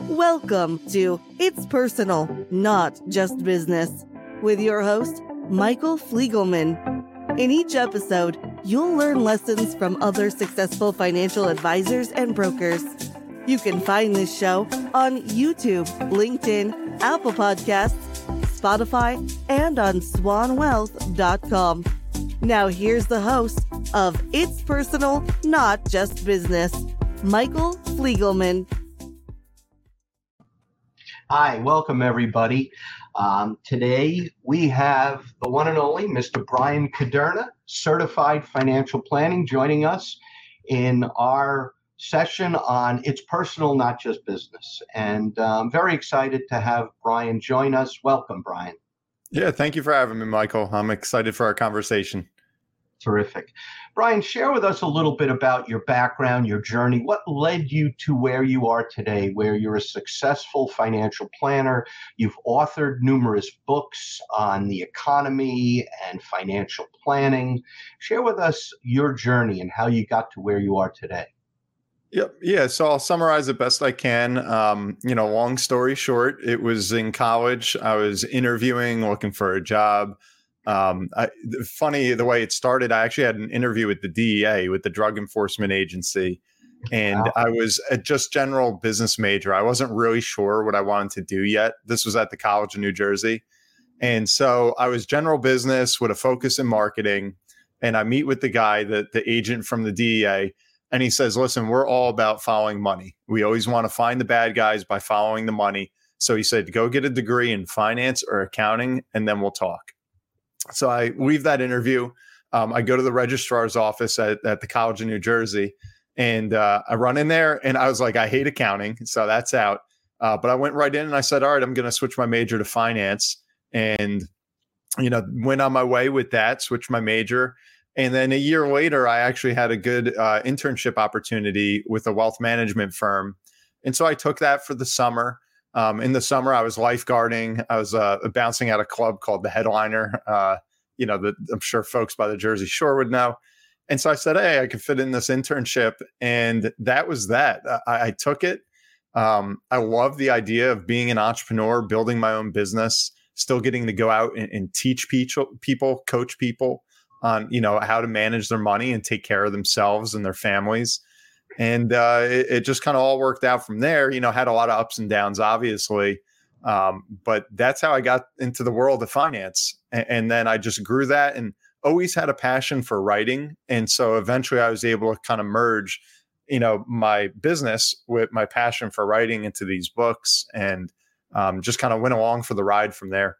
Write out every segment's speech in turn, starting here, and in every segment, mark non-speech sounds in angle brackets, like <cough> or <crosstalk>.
Welcome to It's Personal, Not Just Business, with your host, Michael Fliegelman. In each episode, you'll learn lessons from other successful financial advisors and brokers. You can find this show on YouTube, LinkedIn, Apple Podcasts, Spotify, and on swanwealth.com. Now, here's the host of It's Personal, Not Just Business, Michael Fliegelman. Hi, welcome everybody. Um, today we have the one and only Mr. Bryan Kuderna, certified financial planning, joining us in our session on It's Personal, Not Just Business. And I'm very excited to have Bryan join us. Welcome, Bryan. Yeah, thank you for having me, Michael. I'm excited for our conversation. Terrific. Bryan, share with us a little bit about your background, your journey. What led you to where you are today, where you're a successful financial planner? You've authored numerous books on the economy and financial planning. Share with us your journey and how you got to where you are today. Yep. Yeah. So I'll summarize it best I can. Um, you know, long story short, it was in college. I was interviewing, looking for a job. Um, I, funny the way it started. I actually had an interview with the DEA, with the Drug Enforcement Agency, and wow. I was a just general business major. I wasn't really sure what I wanted to do yet. This was at the College of New Jersey, and so I was general business with a focus in marketing. And I meet with the guy, the the agent from the DEA, and he says, "Listen, we're all about following money. We always want to find the bad guys by following the money." So he said, "Go get a degree in finance or accounting, and then we'll talk." So I leave that interview. Um, I go to the registrar's office at, at the College of New Jersey, and uh, I run in there, and I was like, I hate accounting, so that's out. Uh, but I went right in and I said, all right, I'm going to switch my major to finance, and you know, went on my way with that, switched my major. And then a year later, I actually had a good uh, internship opportunity with a wealth management firm. And so I took that for the summer. Um, in the summer, I was lifeguarding. I was uh, bouncing at a club called the Headliner. Uh, you know, the, I'm sure folks by the Jersey Shore would know. And so I said, "Hey, I could fit in this internship," and that was that. I, I took it. Um, I love the idea of being an entrepreneur, building my own business, still getting to go out and, and teach people, coach people on you know how to manage their money and take care of themselves and their families and uh, it, it, just kind of all worked out from there. You know, had a lot of ups and downs, obviously, um, but that's how I got into the world of finance. And, and, then I just grew that and always had a passion for writing. And so eventually, I was able to kind of merge, you know, my business with my passion for writing into these books, and um, just kind of went along for the ride from there.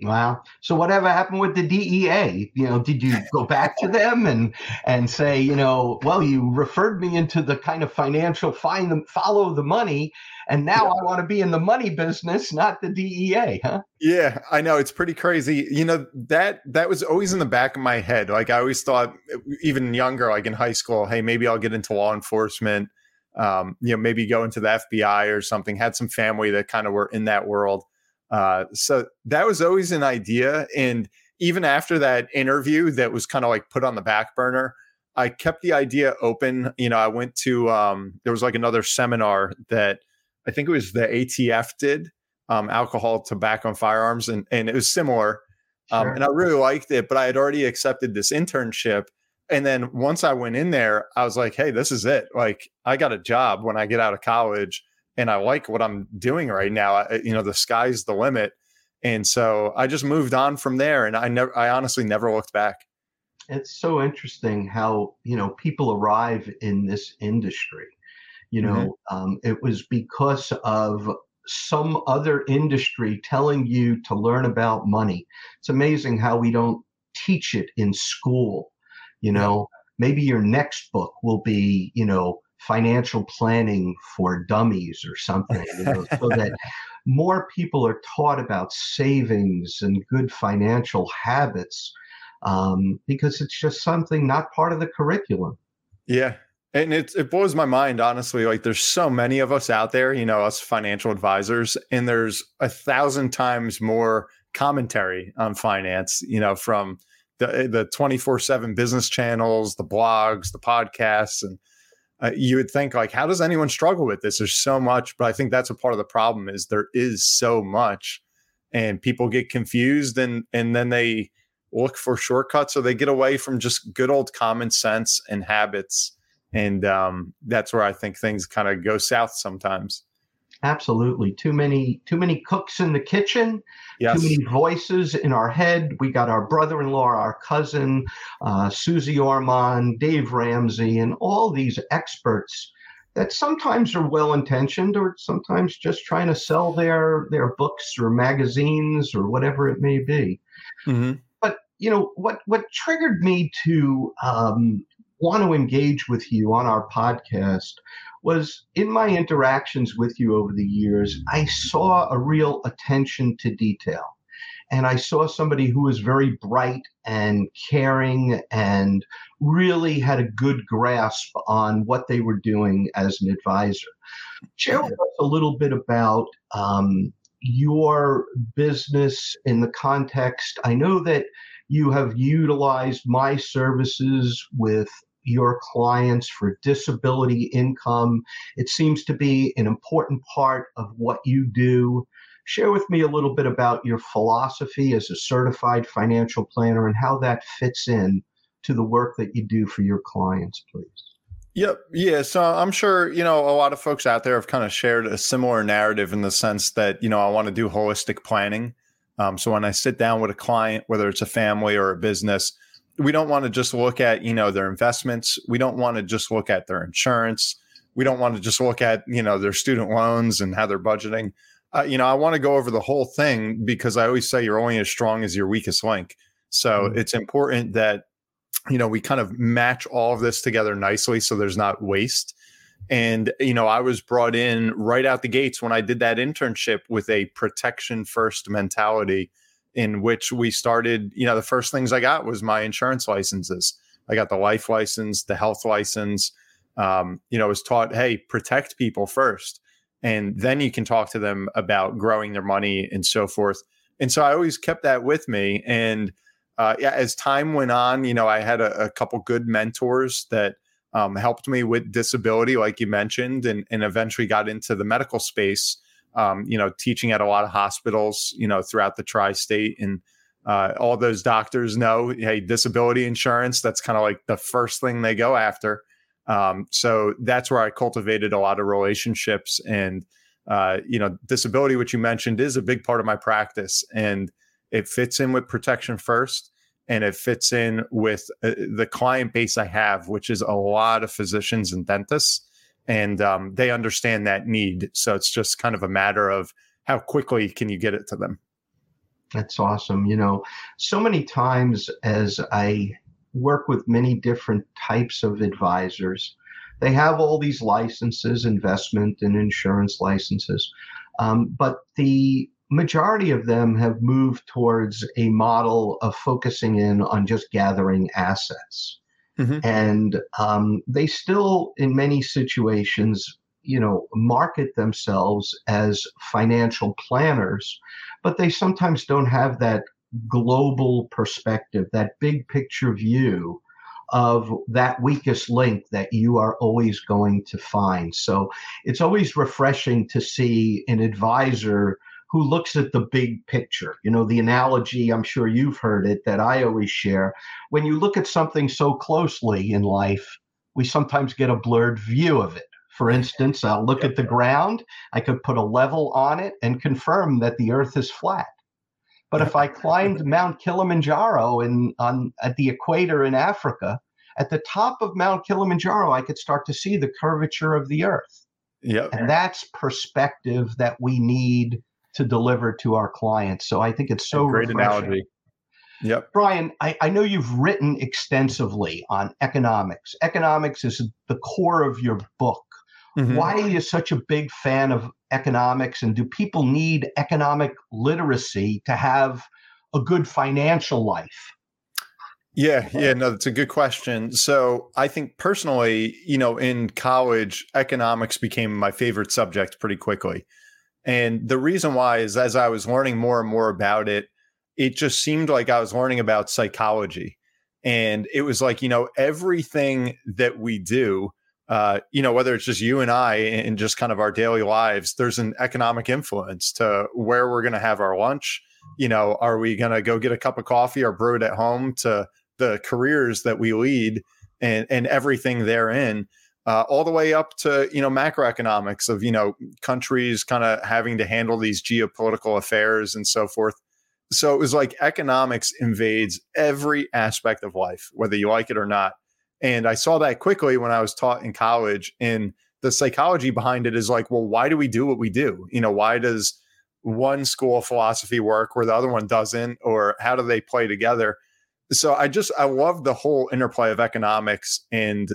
Wow. So whatever happened with the DEA? You know, did you <laughs> go back to them and and say, you know, well, you referred me into the kind of financial find them follow the money, and now yeah. I want to be in the money business, not the DEA, huh? Yeah, I know it's pretty crazy. You know that that was always in the back of my head. Like I always thought, even younger, like in high school, hey, maybe I'll get into law enforcement. Um, you know, maybe go into the FBI or something. Had some family that kind of were in that world uh, so that was always an idea. And even after that interview that was kind of like put on the back burner, I kept the idea open. You know, I went to, um, there was like another seminar that I think it was the ATF did, um, alcohol, tobacco, and firearms. And, and it was similar. Um, sure. Um, and I really liked it, but I had already accepted this internship. And then once I went in there, I was like, hey, this is it. Like, I got a job when I get out of college and I like what I'm doing right now. I, you know, the sky's the limit. And so I just moved on from there and I never I honestly never looked back. It's so interesting how, you know, people arrive in this industry. You know, mm-hmm. um, it was because of some other industry telling you to learn about money. It's amazing how we don't teach it in school. You know, maybe your next book will be, you know, financial planning for dummies or something, you know, <laughs> so that more people are taught about savings and good financial habits um, because it's just something not part of the curriculum. Yeah. And it, it blows my mind, honestly. Like, there's so many of us out there, you know, us financial advisors, and there's a thousand times more commentary on finance, you know, from the the 24 7 business channels, the blogs, the podcasts, and uh, you would think like, how does anyone struggle with this? There's so much, but I think that's a part of the problem is there is so much, and people get confused and and then they look for shortcuts or they get away from just good old common sense and habits, and um, that's where I think things kind of go south sometimes. Absolutely. Too many too many cooks in the kitchen, yes. too many voices in our head. We got our brother-in-law, our cousin, uh, Suze Orman, Dave Ramsey, and all these experts that sometimes are well-intentioned or sometimes just trying to sell their their books or magazines or whatever it may be. Mm-hmm. But you know what what triggered me to um, want to engage with you on our podcast was in my interactions with you over the years, I saw a real attention to detail. And I saw somebody who was very bright and caring and really had a good grasp on what they were doing as an advisor. Share with us a little bit about um, your business in the context. I know that you have utilized my services with your clients for disability income. It seems to be an important part of what you do. Share with me a little bit about your philosophy as a certified financial planner and how that fits in to the work that you do for your clients, please. Yep. Yeah. So I'm sure, you know, a lot of folks out there have kind of shared a similar narrative in the sense that, you know, I want to do holistic planning. Um, so when I sit down with a client, whether it's a family or a business, we don't want to just look at you know their investments. We don't want to just look at their insurance. We don't want to just look at you know their student loans and how they're budgeting. Uh, you know i want to go over the whole thing because i always say you're only as strong as your weakest link. So mm-hmm. it's important that you know we kind of match all of this together nicely so there's not waste. And you know i was brought in right out the gates when i did that internship with a protection first mentality in which we started, you know, the first things I got was my insurance licenses. I got the life license, the health license. Um, you know, was taught, hey, protect people first. And then you can talk to them about growing their money and so forth. And so I always kept that with me. And uh, yeah, as time went on, you know, I had a, a couple good mentors that um, helped me with disability, like you mentioned, and, and eventually got into the medical space um, you know, teaching at a lot of hospitals, you know, throughout the tri-state, and uh, all those doctors know, hey, disability insurance. That's kind of like the first thing they go after. Um, so that's where I cultivated a lot of relationships, and uh, you know, disability, which you mentioned, is a big part of my practice, and it fits in with protection first and it fits in with uh, the client base I have, which is a lot of physicians and dentists and um, they understand that need. So it's just kind of a matter of how quickly can you get it to them. That's awesome. You know, so many times as I work with many different types of advisors, they have all these licenses, investment and insurance licenses, um, but the majority of them have moved towards a model of focusing in on just gathering assets. Mm-hmm. And um, they still, in many situations, you know, market themselves as financial planners, but they sometimes don't have that global perspective, that big picture view of that weakest link that you are always going to find. So it's always refreshing to see an advisor who looks at the big picture. You know, the analogy, I'm sure you've heard it, that I always share. When you look at something so closely in life, we sometimes get a blurred view of it. For instance, I'll look at the ground, I could put a level on it and confirm that the earth is flat. But if I climbed <laughs> Mount Kilimanjaro in, on, at the equator in Africa, at the top of Mount Kilimanjaro, I could start to see the curvature of the earth. Yep. And that's perspective that we need to deliver to our clients. So I think it's so great refreshing. analogy. Yep. Bryan, I, I know you've written extensively on economics. Economics is the core of your book. Mm-hmm. Why are you such a big fan of economics? And do people need economic literacy to have a good financial life? Yeah, yeah, no, that's a good question. So I think personally, you know, in college, economics became my favorite subject pretty quickly. And the reason why is as I was learning more and more about it, it just seemed like I was learning about psychology. And it was like, you know, everything that we do uh, you know, whether it's just you and I in just kind of our daily lives, there's an economic influence to where we're going to have our lunch. You know, are we going to go get a cup of coffee or brew it at home to the careers that we lead and, and everything therein, uh, all the way up to, you know, macroeconomics of, you know, countries kind of having to handle these geopolitical affairs and so forth. So it was like economics invades every aspect of life, whether you like it or not. And I saw that quickly when I was taught in college. And the psychology behind it is like, well, why do we do what we do? You know, why does one school of philosophy work where the other one doesn't? Or how do they play together? So I just, I love the whole interplay of economics and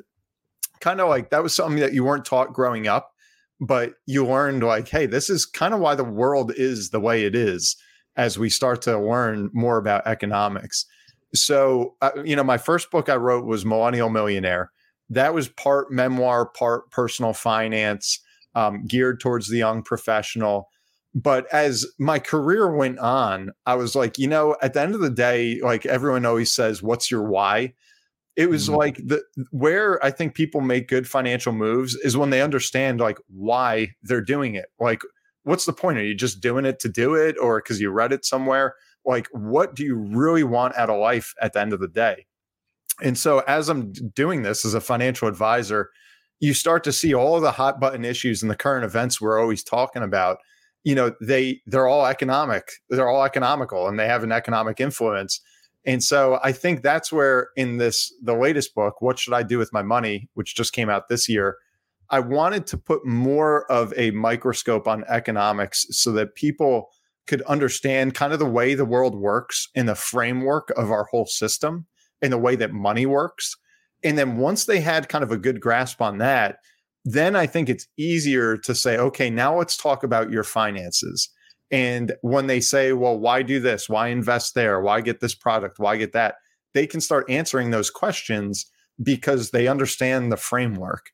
kind of like that was something that you weren't taught growing up, but you learned like, hey, this is kind of why the world is the way it is as we start to learn more about economics. So, uh, you know, my first book I wrote was Millennial Millionaire. That was part memoir, part personal finance, um, geared towards the young professional. But as my career went on, I was like, you know, at the end of the day, like everyone always says, what's your why? It was mm-hmm. like the where I think people make good financial moves is when they understand like why they're doing it. Like, what's the point? Are you just doing it to do it or because you read it somewhere? like what do you really want out of life at the end of the day and so as i'm doing this as a financial advisor you start to see all the hot button issues and the current events we're always talking about you know they they're all economic they're all economical and they have an economic influence and so i think that's where in this the latest book what should i do with my money which just came out this year i wanted to put more of a microscope on economics so that people could understand kind of the way the world works in the framework of our whole system and the way that money works. And then once they had kind of a good grasp on that, then I think it's easier to say, okay, now let's talk about your finances. And when they say, well, why do this? Why invest there? Why get this product? Why get that? They can start answering those questions because they understand the framework.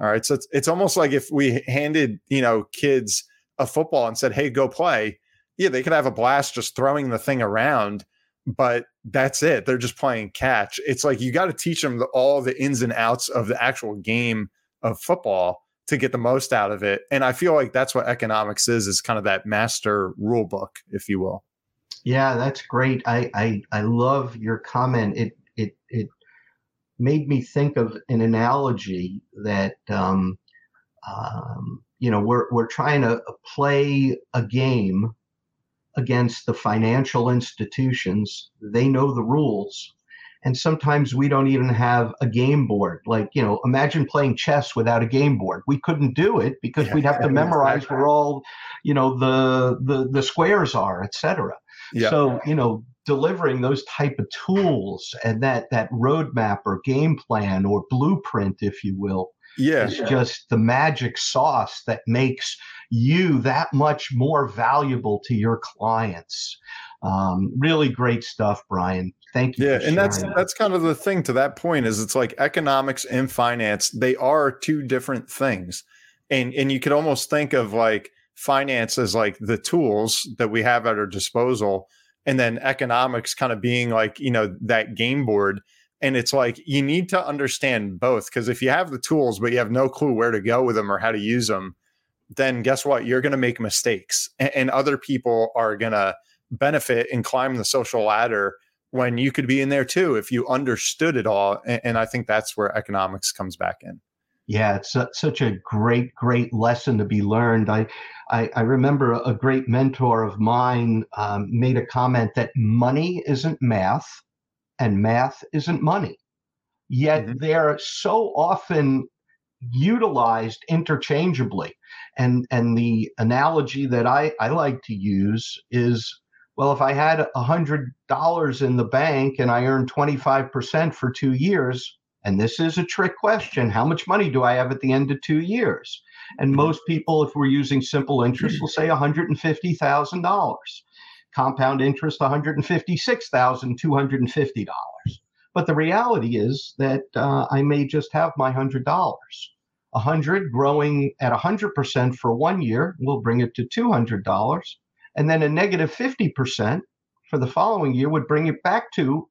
All right. So it's, it's almost like if we handed, you know, kids a football and said, hey, go play, yeah, they could have a blast just throwing the thing around, but that's it. They're just playing catch. It's like you got to teach them the, all the ins and outs of the actual game of football to get the most out of it. And I feel like that's what economics is, is kind of that master rule book, if you will. Yeah, that's great. I I, I love your comment. It it it made me think of an analogy that um, um, you know we're we're trying to play a game against the financial institutions. They know the rules. And sometimes we don't even have a game board. Like, you know, imagine playing chess without a game board. We couldn't do it because yeah, we'd have to <laughs> memorize exactly. where all, you know, the the the squares are, etc. Yeah. So, you know, delivering those type of tools and that that roadmap or game plan or blueprint, if you will, yeah. is just the magic sauce that makes you that much more valuable to your clients. Um, really great stuff, Bryan. Thank you. Yeah, and that's that. that's kind of the thing to that point is it's like economics and finance, they are two different things. And and you could almost think of like finance as like the tools that we have at our disposal and then economics kind of being like, you know, that game board and it's like you need to understand both because if you have the tools but you have no clue where to go with them or how to use them then guess what you're going to make mistakes and, and other people are going to benefit and climb the social ladder when you could be in there too if you understood it all and, and i think that's where economics comes back in yeah, it's a, such a great, great lesson to be learned. I, I, I remember a great mentor of mine um, made a comment that money isn't math, and math isn't money. Yet mm-hmm. they're so often utilized interchangeably. And and the analogy that I, I like to use is well, if I had a hundred dollars in the bank and I earned 25% for two years, and this is a trick question, how much money do I have at the end of two years? And mm-hmm. most people, if we're using simple interest, will say $150,000 compound interest $156,250. But the reality is that uh, I may just have my $100. 100 growing at 100% for one year will bring it to $200. And then a negative 50% for the following year would bring it back to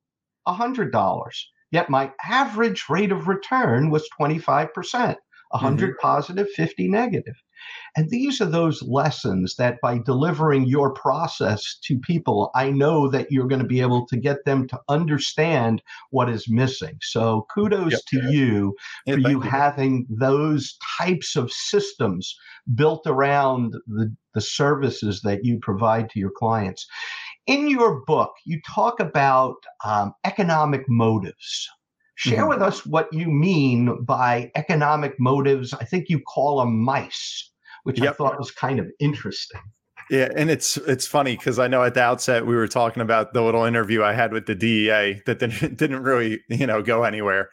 $100. Yet my average rate of return was 25%, 100 mm-hmm. positive, 50 negative. And these are those lessons that by delivering your process to people, I know that you're going to be able to get them to understand what is missing. So kudos yep. to you yeah, for you, you having those types of systems built around the, the services that you provide to your clients. In your book, you talk about um, economic motives. Share mm-hmm. with us what you mean by economic motives. I think you call them mice which yep. I thought was kind of interesting. <laughs> Yeah, and it's it's funny because I know at the outset we were talking about the little interview I had with the DEA that didn't, <laughs> didn't really you know go anywhere.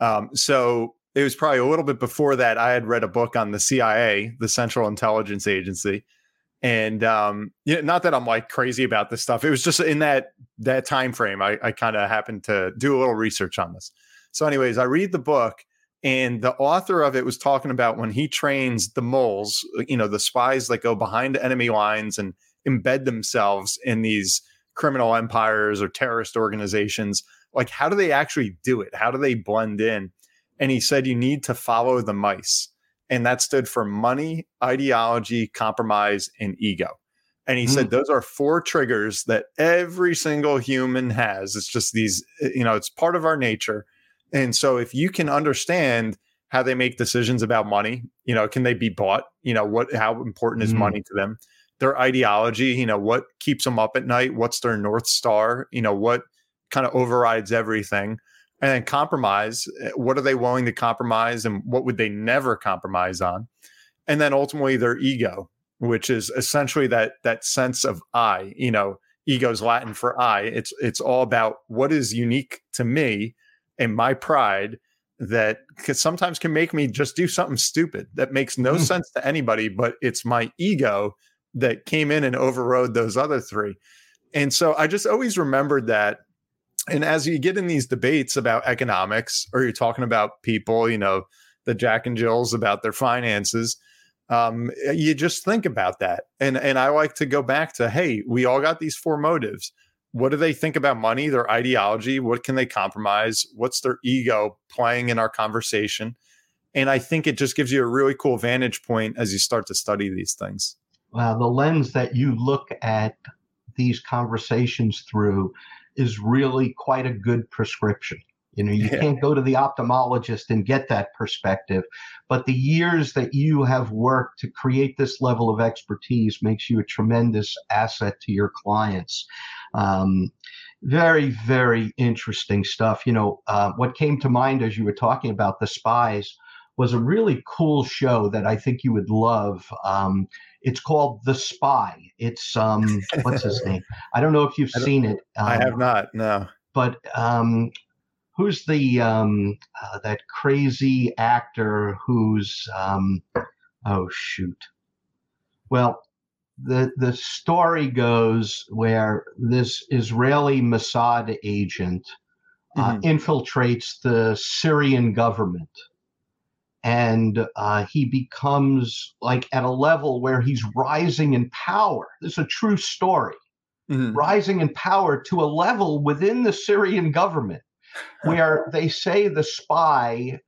Um, so it was probably a little bit before that I had read a book on the CIA, the Central Intelligence Agency, and um, you know, not that I'm like crazy about this stuff. It was just in that that time frame I, I kind of happened to do a little research on this. So, anyways, I read the book and the author of it was talking about when he trains the moles, you know, the spies that go behind enemy lines and embed themselves in these criminal empires or terrorist organizations. Like, how do they actually do it? How do they blend in? And he said, you need to follow the mice. And that stood for money, ideology, compromise, and ego. And he mm. said, those are four triggers that every single human has. It's just these, you know, it's part of our nature and so if you can understand how they make decisions about money, you know, can they be bought? You know, what how important is mm. money to them? Their ideology, you know, what keeps them up at night? What's their north star? You know, what kind of overrides everything? And then compromise, eh, what are they willing to compromise and what would they never compromise on? And then ultimately their ego, which is essentially that that sense of I, you know, ego's Latin for I. It's it's all about what is unique to me and my pride that sometimes can make me just do something stupid that makes no mm. sense to anybody, but it's my ego that came in and overrode those other three. And so I just always remembered that. And as you get in these debates about economics, or you're talking about people, you know, the Jack and Jills about their finances, um, you just think about that. And and I like to go back to, hey, we all got these four motives what do they think about money, their ideology? What can they compromise? What's their ego playing in our conversation? And I think it just gives you a really cool vantage point as you start to study these things. Well, the lens that you look at these conversations through is really quite a good prescription. You know, you yeah. can't go to the ophthalmologist and get that perspective, but the years that you have worked to create this level of expertise makes you a tremendous asset to your clients. Um, very, very interesting stuff. You know, uh, what came to mind as you were talking about the spies was a really cool show that I think you would love. Um, it's called The Spy. It's um, what's his <laughs> name? I don't know if you've seen it. Um, I have not. No. But um, who's the um, uh, that crazy actor who's um, oh shoot. Well, the the story goes where this Israeli Mossad agent uh, mm-hmm. infiltrates the Syrian government, and uh, he becomes like at a level where he's rising in power. This is a true story. Mm-hmm. Rising in power to a level within the Syrian government where they say the spy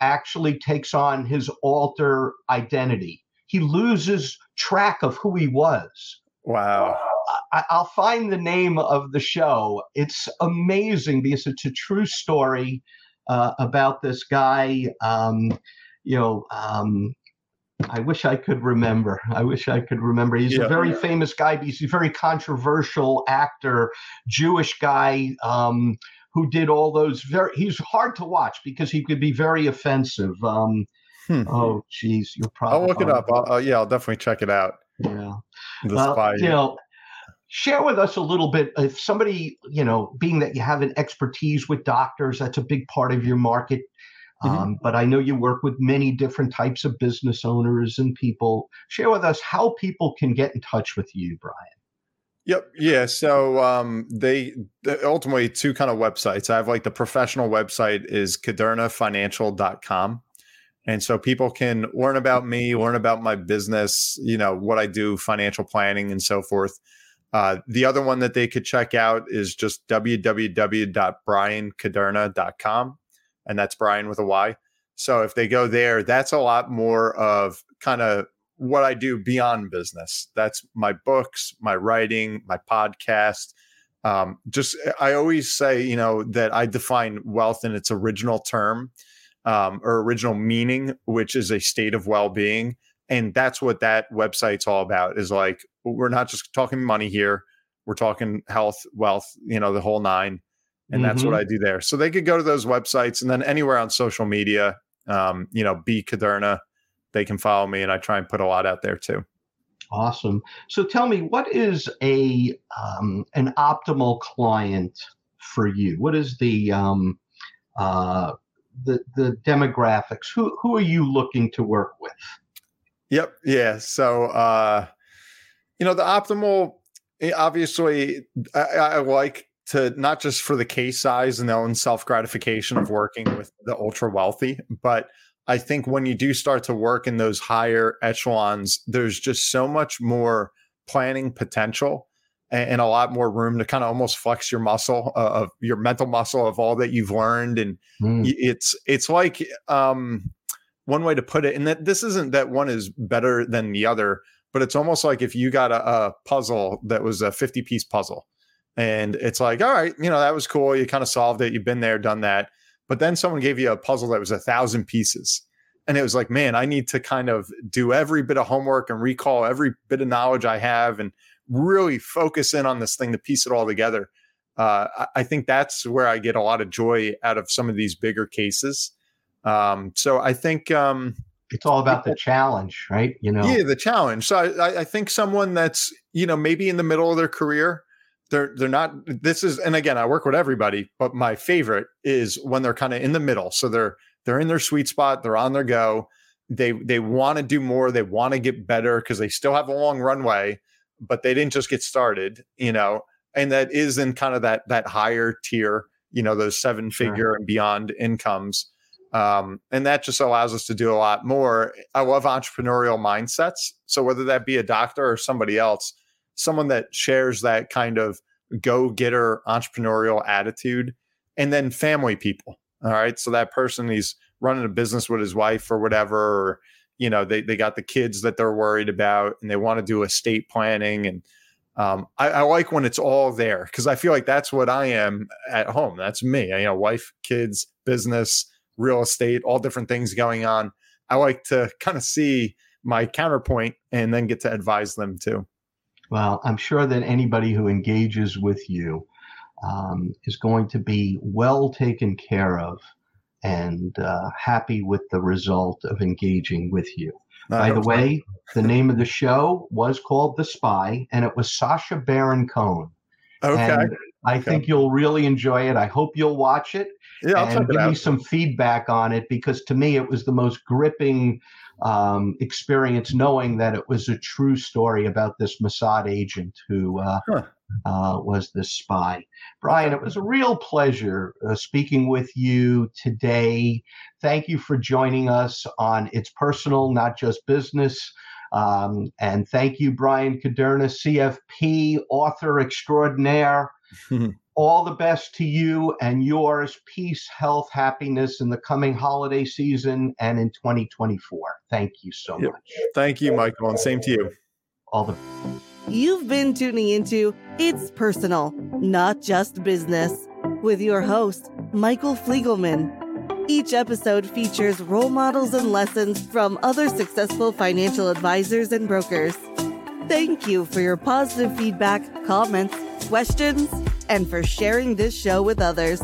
actually takes on his alter identity he loses track of who he was. Wow. I, will find the name of the show. It's amazing because it's a true story uh, about this guy. Um, you know, um, I wish I could remember. I wish I could remember. He's yeah. a very famous guy. He's a very controversial actor, Jewish guy um, who did all those very. He's hard to watch because he could be very offensive. Um, Hmm. Oh, geez, you'll probably. I'll look it up. I'll, yeah, I'll definitely check it out. Yeah. The spy. You know, share with us a little bit. If somebody, you know, being that you have an expertise with doctors, that's a big part of your market. Mm-hmm. Um, but I know you work with many different types of business owners and people. Share with us how people can get in touch with you, Bryan. Yep. Yeah. So um, they ultimately two kind of websites. I have like the professional website is kudernafinancial.com. And so people can learn about me, learn about my business, you know, what I do, financial planning and so forth. Uh, the other one that they could check out is just www.bryankuderna.com. And that's Bryan with a Y. So if they go there, that's a lot more of kind of what I do beyond business. That's my books, my writing, my podcast. Um, just I always say, you know, that I define wealth in its original term um, or original meaning, which is a state of well-being, and that's what that website's all about. Is like we're not just talking money here; we're talking health, wealth, you know, the whole nine, and mm-hmm. that's what mm-hmm. I do there. So they could go to those websites, and then anywhere on social media, um, you know, B Kuderna, they can follow me, and I try and put a lot out there too. Awesome. So tell me, what is a um, an optimal client for you? What is the um, uh, the the demographics? Who who are you looking to work with? Yep. Yeah. So uh, you know, the optimal. Eh, obviously, I, I like to not just for the case size and their own self gratification of working with the ultra wealthy, but I think when you do start to work in those higher echelons, there's just so much more planning potential and, and a lot more room to kind of almost flex your muscle uh, of your mental muscle of all that you've learned. And mm. it's it's like um, one way to put it, and that this isn't that one is better than the other, but it's almost like if you got a, a puzzle that was a 50 piece puzzle, and it's like, all right, you know, that was cool. You kind of solved it. You've been there, done that but then someone gave you a puzzle that was a thousand pieces. And it was like, man, I need to kind of do every bit of homework and recall every bit of knowledge I have and really focus in on this thing to piece it all together. Uh, I think that's where I get a lot of joy out of some of these bigger cases. Um, so I think um, it's all about the challenge, right? You know, yeah, the challenge. So I, I think someone that's you know maybe in the middle of their career, they're they're not this is and again I work with everybody, but my favorite is when they're kind of in the middle. So they're they're in their sweet spot, they're on their go. They they want to do more, they want to get better because they still have a long runway, but they didn't just get started, you know. And that is in kind of that that higher tier, you know, those seven figure sure. and beyond incomes. Um, and that just allows us to do a lot more. I love entrepreneurial mindsets. So whether that be a doctor or somebody else, someone that shares that kind of go getter entrepreneurial attitude, and then family people. All right. So that person, he's running a business with his wife or whatever, or, you know, they, they got the kids that they're worried about and they want to do estate planning. And um, I, I, like when it's all there because I feel like that's what I am at home. That's me. You know, wife, kids, business, real estate, all different things going on. I like to kind of see my counterpoint and then get to advise them too. Well, I'm sure that anybody who engages with you um, is going to be well taken care of and uh, happy with the result of engaging with you. By the way, the name of the show was called The Spy, and it was Sacha Baron Cohen. Okay. And I okay. think you'll really enjoy it. I hope you'll watch it yeah, I'll and give me some feedback on it because to me it was the most gripping um, experience knowing that it was a true story about this Mossad agent who uh, huh. uh, was this spy. Bryan, it was a real pleasure uh, speaking with you today. Thank you for joining us on It's Personal, Not Just Business. Um, and thank you, Bryan Kuderna, CFP, author extraordinaire. <laughs> all the best to you and yours. Peace, health, happiness in the coming holiday season and in 2024. Thank you so much. Thank you, Michael, and same to you. All the You've been tuning into It's Personal, Not Just Business with your host, Michael Fliegelman. Each episode features role models and lessons from other successful financial advisors and brokers. Thank you for your positive feedback, comments, questions, and for sharing this show with others.